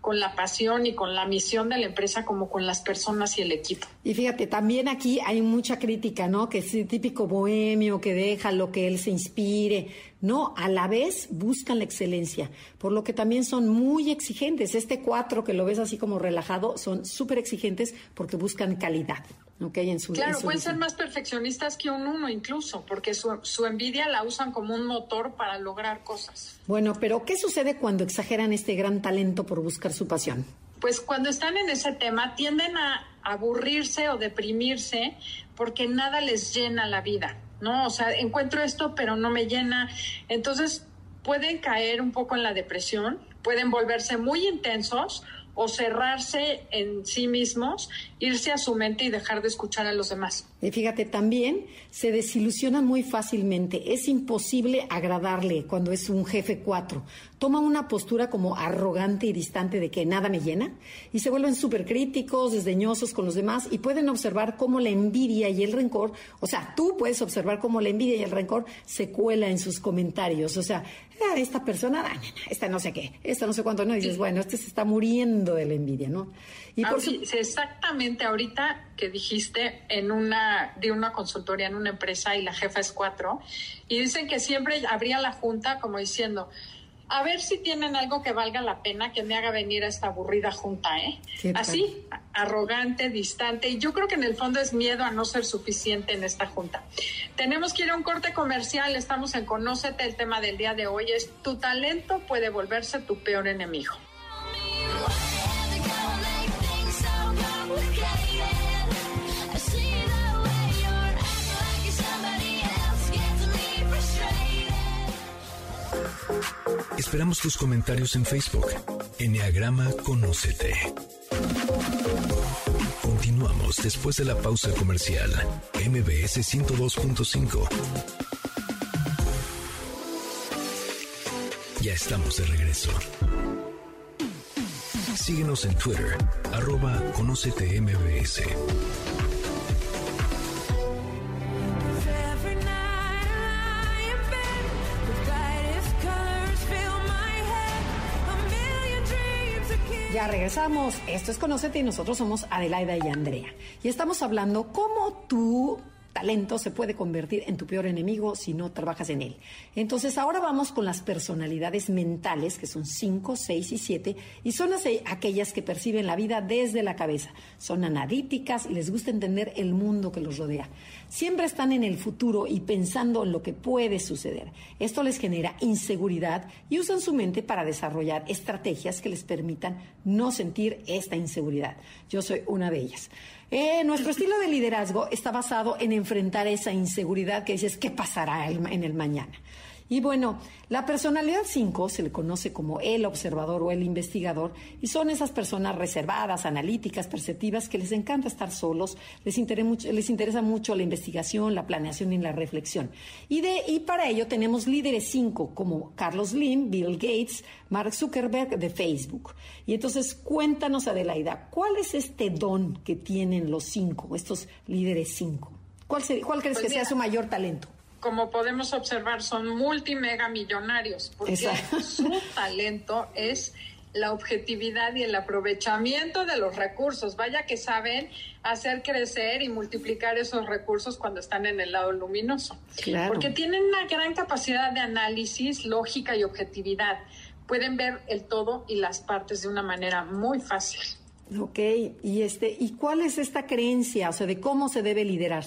con la pasión y con la misión de la empresa como con las personas y el equipo. Y fíjate, también aquí hay mucha crítica, ¿no? Que es el típico bohemio que deja lo que él se inspire. No, a la vez buscan la excelencia, por lo que también son muy exigentes. Este cuatro que lo ves así como relajado, son súper exigentes porque buscan calidad. Okay, en su, claro, pueden ser más perfeccionistas que un uno incluso, porque su, su envidia la usan como un motor para lograr cosas. Bueno, pero ¿qué sucede cuando exageran este gran talento por buscar su pasión? Pues cuando están en ese tema tienden a aburrirse o deprimirse porque nada les llena la vida, ¿no? O sea, encuentro esto pero no me llena. Entonces pueden caer un poco en la depresión, pueden volverse muy intensos o cerrarse en sí mismos, irse a su mente y dejar de escuchar a los demás. Y fíjate, también se desilusionan muy fácilmente. Es imposible agradarle cuando es un jefe cuatro. Toma una postura como arrogante y distante de que nada me llena y se vuelven súper críticos, desdeñosos con los demás y pueden observar cómo la envidia y el rencor, o sea, tú puedes observar cómo la envidia y el rencor se cuela en sus comentarios. O sea, ah, esta persona, ah, esta no sé qué, esta no sé cuánto, no. Y dices, bueno, este se está muriendo de la envidia, ¿no? Y por Exactamente, ahorita que dijiste en una, de una consultoría en una empresa y la jefa es cuatro, y dicen que siempre habría la junta como diciendo, a ver si tienen algo que valga la pena que me haga venir a esta aburrida junta, ¿eh? Así, arrogante, distante, y yo creo que en el fondo es miedo a no ser suficiente en esta junta. Tenemos que ir a un corte comercial, estamos en Conócete, el tema del día de hoy es, tu talento puede volverse tu peor enemigo. Esperamos tus comentarios en Facebook. Enneagrama Conócete. Continuamos después de la pausa comercial. MBS 102.5. Ya estamos de regreso. Síguenos en Twitter, arroba Conócete Ya regresamos. Esto es Conocete y nosotros somos Adelaida y Andrea. Y estamos hablando cómo tú talento se puede convertir en tu peor enemigo si no trabajas en él. Entonces, ahora vamos con las personalidades mentales, que son 5, 6 y 7, y son aquellas que perciben la vida desde la cabeza. Son analíticas y les gusta entender el mundo que los rodea. Siempre están en el futuro y pensando en lo que puede suceder. Esto les genera inseguridad y usan su mente para desarrollar estrategias que les permitan no sentir esta inseguridad. Yo soy una de ellas. Eh, nuestro estilo de liderazgo está basado en enfrentar esa inseguridad que dices, ¿qué pasará en el mañana? Y bueno, la personalidad 5 se le conoce como el observador o el investigador y son esas personas reservadas, analíticas, perceptivas que les encanta estar solos, les, interesa mucho, les interesa mucho la investigación, la planeación y la reflexión. Y, de, y para ello tenemos líderes 5 como Carlos Lim, Bill Gates, Mark Zuckerberg de Facebook. Y entonces cuéntanos, Adelaida, ¿cuál es este don que tienen los cinco, estos líderes 5? ¿Cuál, ¿Cuál crees pues que sea su mayor talento? Como podemos observar, son multimega millonarios, porque su talento es la objetividad y el aprovechamiento de los recursos. Vaya que saben hacer crecer y multiplicar esos recursos cuando están en el lado luminoso. Porque tienen una gran capacidad de análisis, lógica y objetividad. Pueden ver el todo y las partes de una manera muy fácil. Ok, y este, ¿y cuál es esta creencia, o sea, de cómo se debe liderar?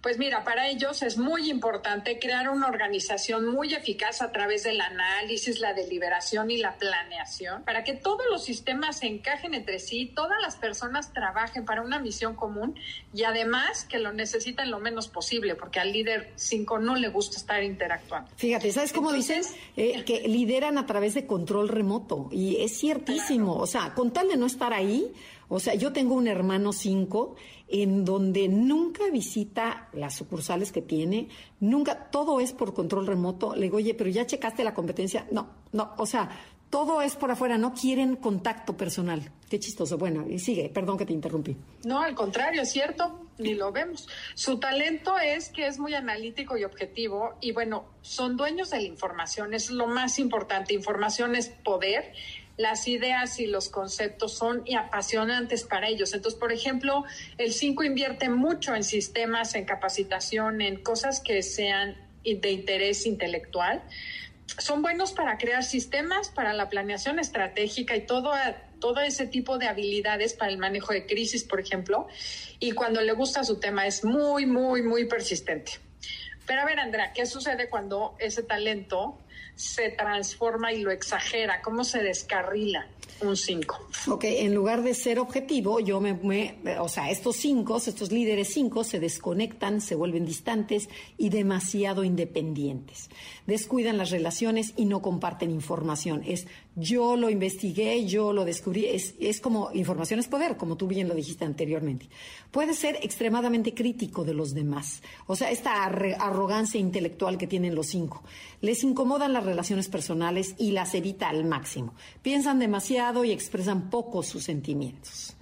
Pues mira, para ellos es muy importante crear una organización muy eficaz a través del análisis, la deliberación y la planeación, para que todos los sistemas se encajen entre sí, todas las personas trabajen para una misión común y además que lo necesiten lo menos posible, porque al líder 5 no le gusta estar interactuando. Fíjate, ¿sabes cómo dices? Eh, que lideran a través de control remoto y es ciertísimo, o sea, con tal de no estar ahí, o sea, yo tengo un hermano 5 en donde nunca visita las sucursales que tiene, nunca, todo es por control remoto. Le digo, oye, pero ya checaste la competencia. No, no, o sea, todo es por afuera, no quieren contacto personal. Qué chistoso. Bueno, y sigue, perdón que te interrumpí. No, al contrario, es cierto, ni lo vemos. Su talento es que es muy analítico y objetivo y bueno, son dueños de la información, es lo más importante. Información es poder las ideas y los conceptos son apasionantes para ellos. Entonces, por ejemplo, el 5 invierte mucho en sistemas, en capacitación, en cosas que sean de interés intelectual. Son buenos para crear sistemas, para la planeación estratégica y todo, todo ese tipo de habilidades para el manejo de crisis, por ejemplo. Y cuando le gusta su tema es muy, muy, muy persistente. Pero a ver, Andrea, ¿qué sucede cuando ese talento se transforma y lo exagera? ¿Cómo se descarrila un 5? Ok, en lugar de ser objetivo, yo me, o sea, estos 5, estos líderes 5 se desconectan, se vuelven distantes y demasiado independientes. Descuidan las relaciones y no comparten información. Es yo lo investigué, yo lo descubrí. Es, es como información es poder, como tú bien lo dijiste anteriormente. Puede ser extremadamente crítico de los demás. O sea, esta arrogancia intelectual que tienen los cinco. Les incomodan las relaciones personales y las evita al máximo. Piensan demasiado y expresan poco sus sentimientos.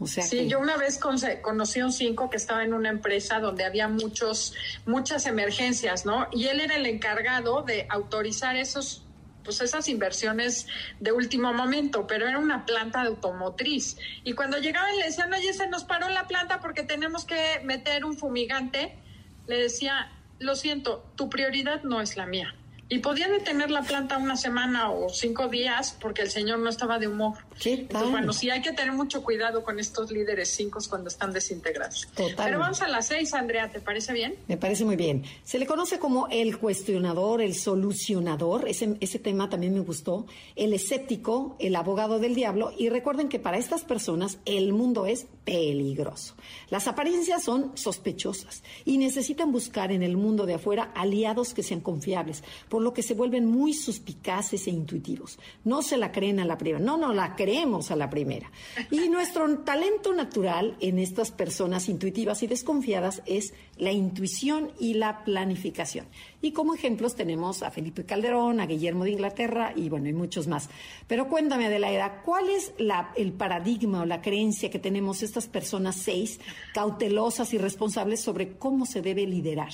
O sea sí, yo una vez conocí a un cinco que estaba en una empresa donde había muchos, muchas emergencias, ¿no? Y él era el encargado de autorizar esos pues esas inversiones de último momento, pero era una planta de automotriz. Y cuando llegaban le decían, oye, se nos paró la planta porque tenemos que meter un fumigante, le decía, lo siento, tu prioridad no es la mía. Y podía detener la planta una semana o cinco días porque el señor no estaba de humor. Sí, bueno, sí hay que tener mucho cuidado con estos líderes cinco cuando están desintegrados. Pero vamos a las seis, Andrea, ¿te parece bien? Me parece muy bien. Se le conoce como el cuestionador, el solucionador, ese, ese tema también me gustó, el escéptico, el abogado del diablo, y recuerden que para estas personas el mundo es peligroso. Las apariencias son sospechosas y necesitan buscar en el mundo de afuera aliados que sean confiables por lo que se vuelven muy suspicaces e intuitivos. No se la creen a la primera, no, no la creemos a la primera. Y nuestro talento natural en estas personas intuitivas y desconfiadas es la intuición y la planificación. Y como ejemplos tenemos a Felipe Calderón, a Guillermo de Inglaterra y bueno, y muchos más. Pero cuéntame, Adelaida, ¿cuál es el paradigma o la creencia que tenemos estas personas seis, cautelosas y responsables sobre cómo se debe liderar?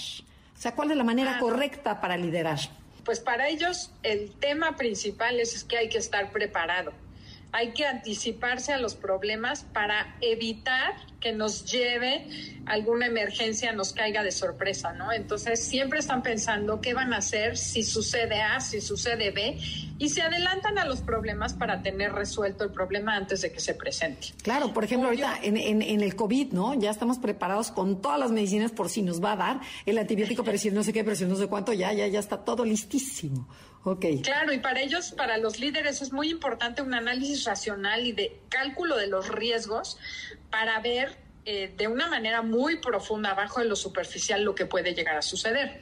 O sea, ¿cuál es la manera correcta para liderar? Pues para ellos el tema principal es, que hay que estar preparado. Hay que anticiparse a los problemas para evitar que nos lleve alguna emergencia, nos caiga de sorpresa, ¿no? Entonces siempre están pensando qué van a hacer si sucede A, si sucede B, y se adelantan a los problemas para tener resuelto el problema antes de que se presente. Claro, por ejemplo, ahorita en, en, el COVID, ¿no? Ya estamos preparados con todas las medicinas por si nos va a dar el antibiótico, pero si no sé qué, pero si no sé cuánto, ya, ya, ya está todo listísimo. Okay. Claro, y para ellos, para los líderes, es muy importante un análisis racional y de cálculo de los riesgos para ver eh, de una manera muy profunda, abajo de lo superficial, lo que puede llegar a suceder.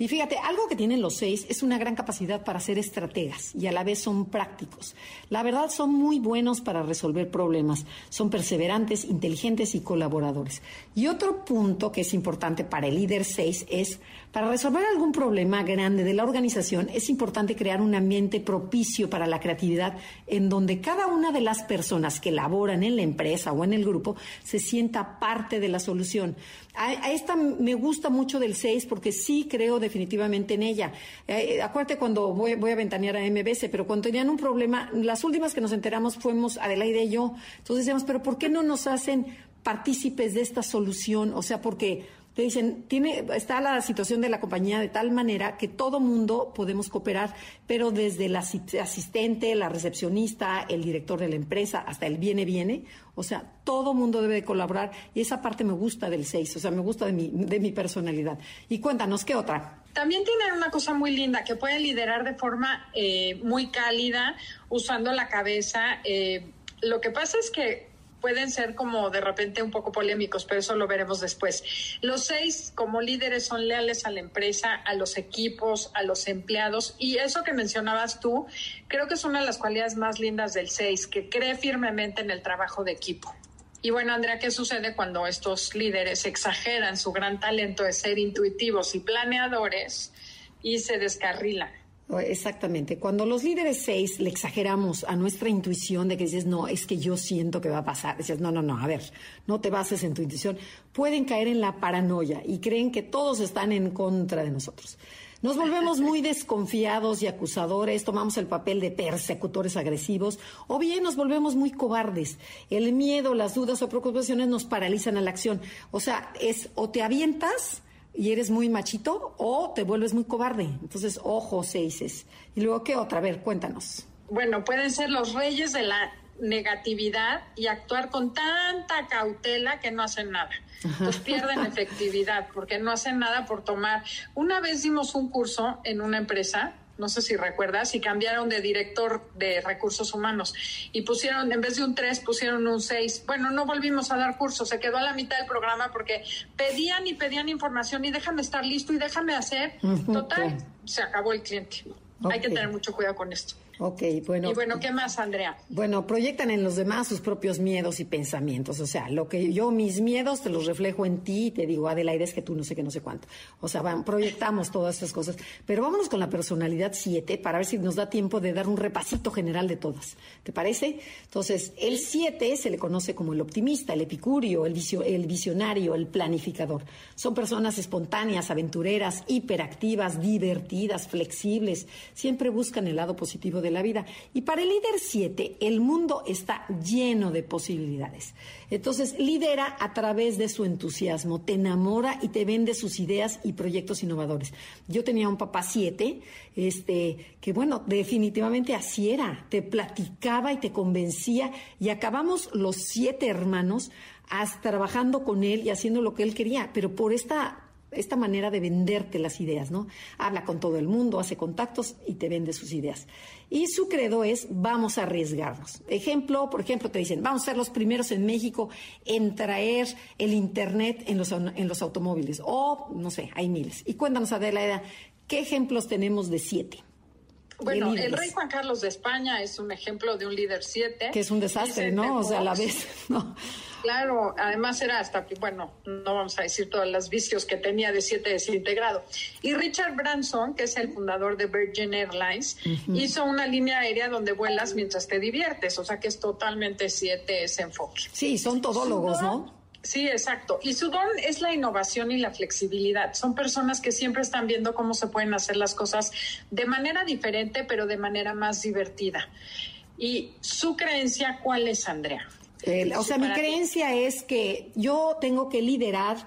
Y fíjate, algo que tienen los seis es una gran capacidad para ser estrategas y a la vez son prácticos. La verdad son muy buenos para resolver problemas, son perseverantes, inteligentes y colaboradores. Y otro punto que es importante para el líder seis es, para resolver algún problema grande de la organización, es importante crear un ambiente propicio para la creatividad en donde cada una de las personas que laboran en la empresa o en el grupo se sienta parte de la solución. A, esta me gusta mucho del 6 porque sí creo definitivamente en ella. Eh, acuérdate cuando voy, voy, a ventanear a MBS, pero cuando tenían un problema, las últimas que nos enteramos fuimos Adelaide y yo. Entonces decíamos, pero ¿por qué no nos hacen partícipes de esta solución, o sea, porque te dicen, tiene, está la situación de la compañía de tal manera que todo mundo podemos cooperar, pero desde el asistente, la recepcionista, el director de la empresa, hasta el viene, viene, o sea, todo mundo debe de colaborar y esa parte me gusta del 6, o sea, me gusta de mi, de mi personalidad. Y cuéntanos, ¿qué otra? También tienen una cosa muy linda, que pueden liderar de forma eh, muy cálida, usando la cabeza. Eh, lo que pasa es que pueden ser como de repente un poco polémicos, pero eso lo veremos después. Los seis como líderes son leales a la empresa, a los equipos, a los empleados y eso que mencionabas tú, creo que es una de las cualidades más lindas del seis, que cree firmemente en el trabajo de equipo. Y bueno, Andrea, ¿qué sucede cuando estos líderes exageran su gran talento de ser intuitivos y planeadores y se descarrilan? Exactamente. Cuando los líderes seis le exageramos a nuestra intuición de que dices, no, es que yo siento que va a pasar, dices, no, no, no, a ver, no te bases en tu intuición, pueden caer en la paranoia y creen que todos están en contra de nosotros. Nos volvemos muy desconfiados y acusadores, tomamos el papel de persecutores agresivos o bien nos volvemos muy cobardes. El miedo, las dudas o preocupaciones nos paralizan a la acción. O sea, es o te avientas y eres muy machito o te vuelves muy cobarde. Entonces, ojo, seises. Y luego, ¿qué otra? A ver, cuéntanos. Bueno, pueden ser los reyes de la negatividad y actuar con tanta cautela que no hacen nada. Entonces pierden efectividad porque no hacen nada por tomar. Una vez dimos un curso en una empresa no sé si recuerdas, y cambiaron de director de recursos humanos y pusieron, en vez de un 3, pusieron un 6. Bueno, no volvimos a dar curso, se quedó a la mitad del programa porque pedían y pedían información y déjame estar listo y déjame hacer. Total, se acabó el cliente. Hay que tener mucho cuidado con esto. Ok, bueno. Y bueno, ¿qué más, Andrea? Bueno, proyectan en los demás sus propios miedos y pensamientos. O sea, lo que yo, mis miedos, te los reflejo en ti y te digo, Adelaide, es que tú no sé qué, no sé cuánto. O sea, van, proyectamos todas estas cosas. Pero vámonos con la personalidad 7 para ver si nos da tiempo de dar un repasito general de todas. ¿Te parece? Entonces, el 7 se le conoce como el optimista, el epicurio, el, el visionario, el planificador. Son personas espontáneas, aventureras, hiperactivas, divertidas, flexibles. Siempre buscan el lado positivo de la vida. Y para el líder 7, el mundo está lleno de posibilidades. Entonces, lidera a través de su entusiasmo, te enamora y te vende sus ideas y proyectos innovadores. Yo tenía un papá 7, este, que bueno, definitivamente así era, te platicaba y te convencía y acabamos los siete hermanos hasta trabajando con él y haciendo lo que él quería, pero por esta esta manera de venderte las ideas, ¿no? Habla con todo el mundo, hace contactos y te vende sus ideas. Y su credo es, vamos a arriesgarnos. Ejemplo, por ejemplo, te dicen, vamos a ser los primeros en México en traer el Internet en los, en los automóviles. O, no sé, hay miles. Y cuéntanos, Adela, ¿qué ejemplos tenemos de siete? Bueno, el rey Juan Carlos de España es un ejemplo de un líder siete. Que es un desastre, ¿no? O sea, a la vez, ¿no? Claro, además era hasta, bueno, no vamos a decir todos los vicios que tenía de siete desintegrado. Y Richard Branson, que es el fundador de Virgin Airlines, hizo una línea aérea donde vuelas mientras te diviertes, o sea que es totalmente siete ese enfoque. Sí, son todólogos, ¿no? Sí, exacto. Y su don es la innovación y la flexibilidad. Son personas que siempre están viendo cómo se pueden hacer las cosas de manera diferente, pero de manera más divertida. ¿Y su creencia cuál es, Andrea? o sea, mi creencia es que yo tengo que liderar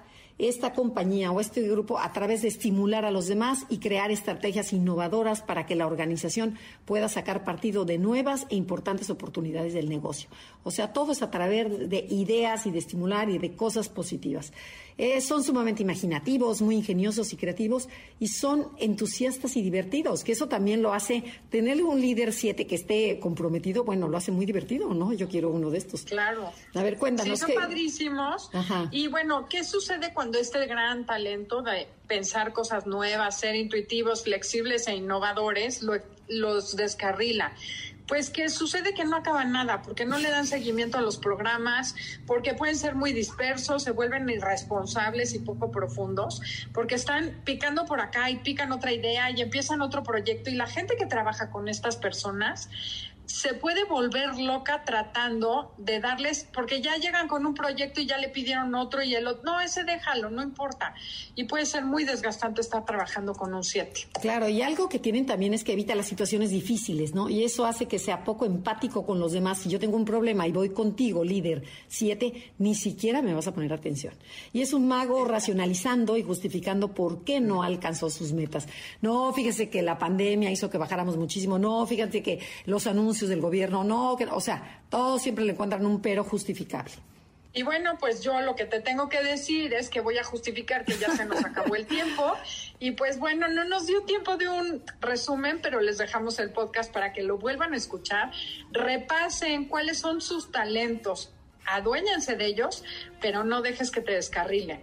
esta compañía o este grupo a través de estimular a los demás y crear estrategias innovadoras para que la organización pueda sacar partido de nuevas e importantes oportunidades del negocio. O sea, todo es a través de ideas y de estimular y de cosas positivas. Eh, son sumamente imaginativos, muy ingeniosos y creativos y son entusiastas y divertidos, que eso también lo hace, tener un líder 7 que esté comprometido, bueno, lo hace muy divertido, ¿no? Yo quiero uno de estos. Claro. A ver, cuéntanos. Sí, son padrísimos. Y bueno, ¿qué sucede cuando este gran talento de pensar cosas nuevas, ser intuitivos, flexibles e innovadores, los descarrila? Pues que sucede que no acaba nada, porque no le dan seguimiento a los programas, porque pueden ser muy dispersos, se vuelven irresponsables y poco profundos, porque están picando por acá y pican otra idea y empiezan otro proyecto. Y la gente que trabaja con estas personas se puede volver loca tratando de darles, porque ya llegan con un proyecto y ya le pidieron otro y el otro, no, ese déjalo, no importa. Y puede ser muy desgastante estar trabajando con un 7. Claro, y algo que tienen también es que evita las situaciones difíciles, ¿no? Y eso hace que sea poco empático con los demás. Si yo tengo un problema y voy contigo, líder 7, ni siquiera me vas a poner atención. Y es un mago racionalizando y justificando por qué no alcanzó sus metas. No, fíjese que la pandemia hizo que bajáramos muchísimo. No, fíjate que los del gobierno, no, o sea, todos siempre le encuentran un pero justificable. Y bueno, pues yo lo que te tengo que decir es que voy a justificar que ya se nos acabó el tiempo. Y pues bueno, no nos dio tiempo de un resumen, pero les dejamos el podcast para que lo vuelvan a escuchar. Repasen cuáles son sus talentos, aduéñense de ellos, pero no dejes que te descarrilen.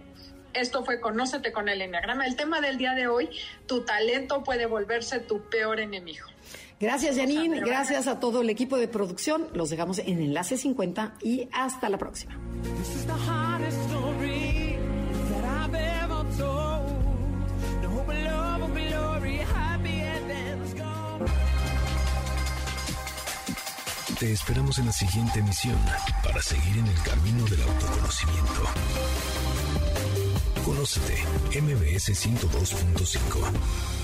Esto fue Conócete con el Enneagrama. El tema del día de hoy, tu talento puede volverse tu peor enemigo. Gracias, Janine. Gracias a todo el equipo de producción. Los dejamos en Enlace 50 y hasta la próxima. Te esperamos en la siguiente emisión para seguir en el camino del autoconocimiento. Conócete, MBS 102.5.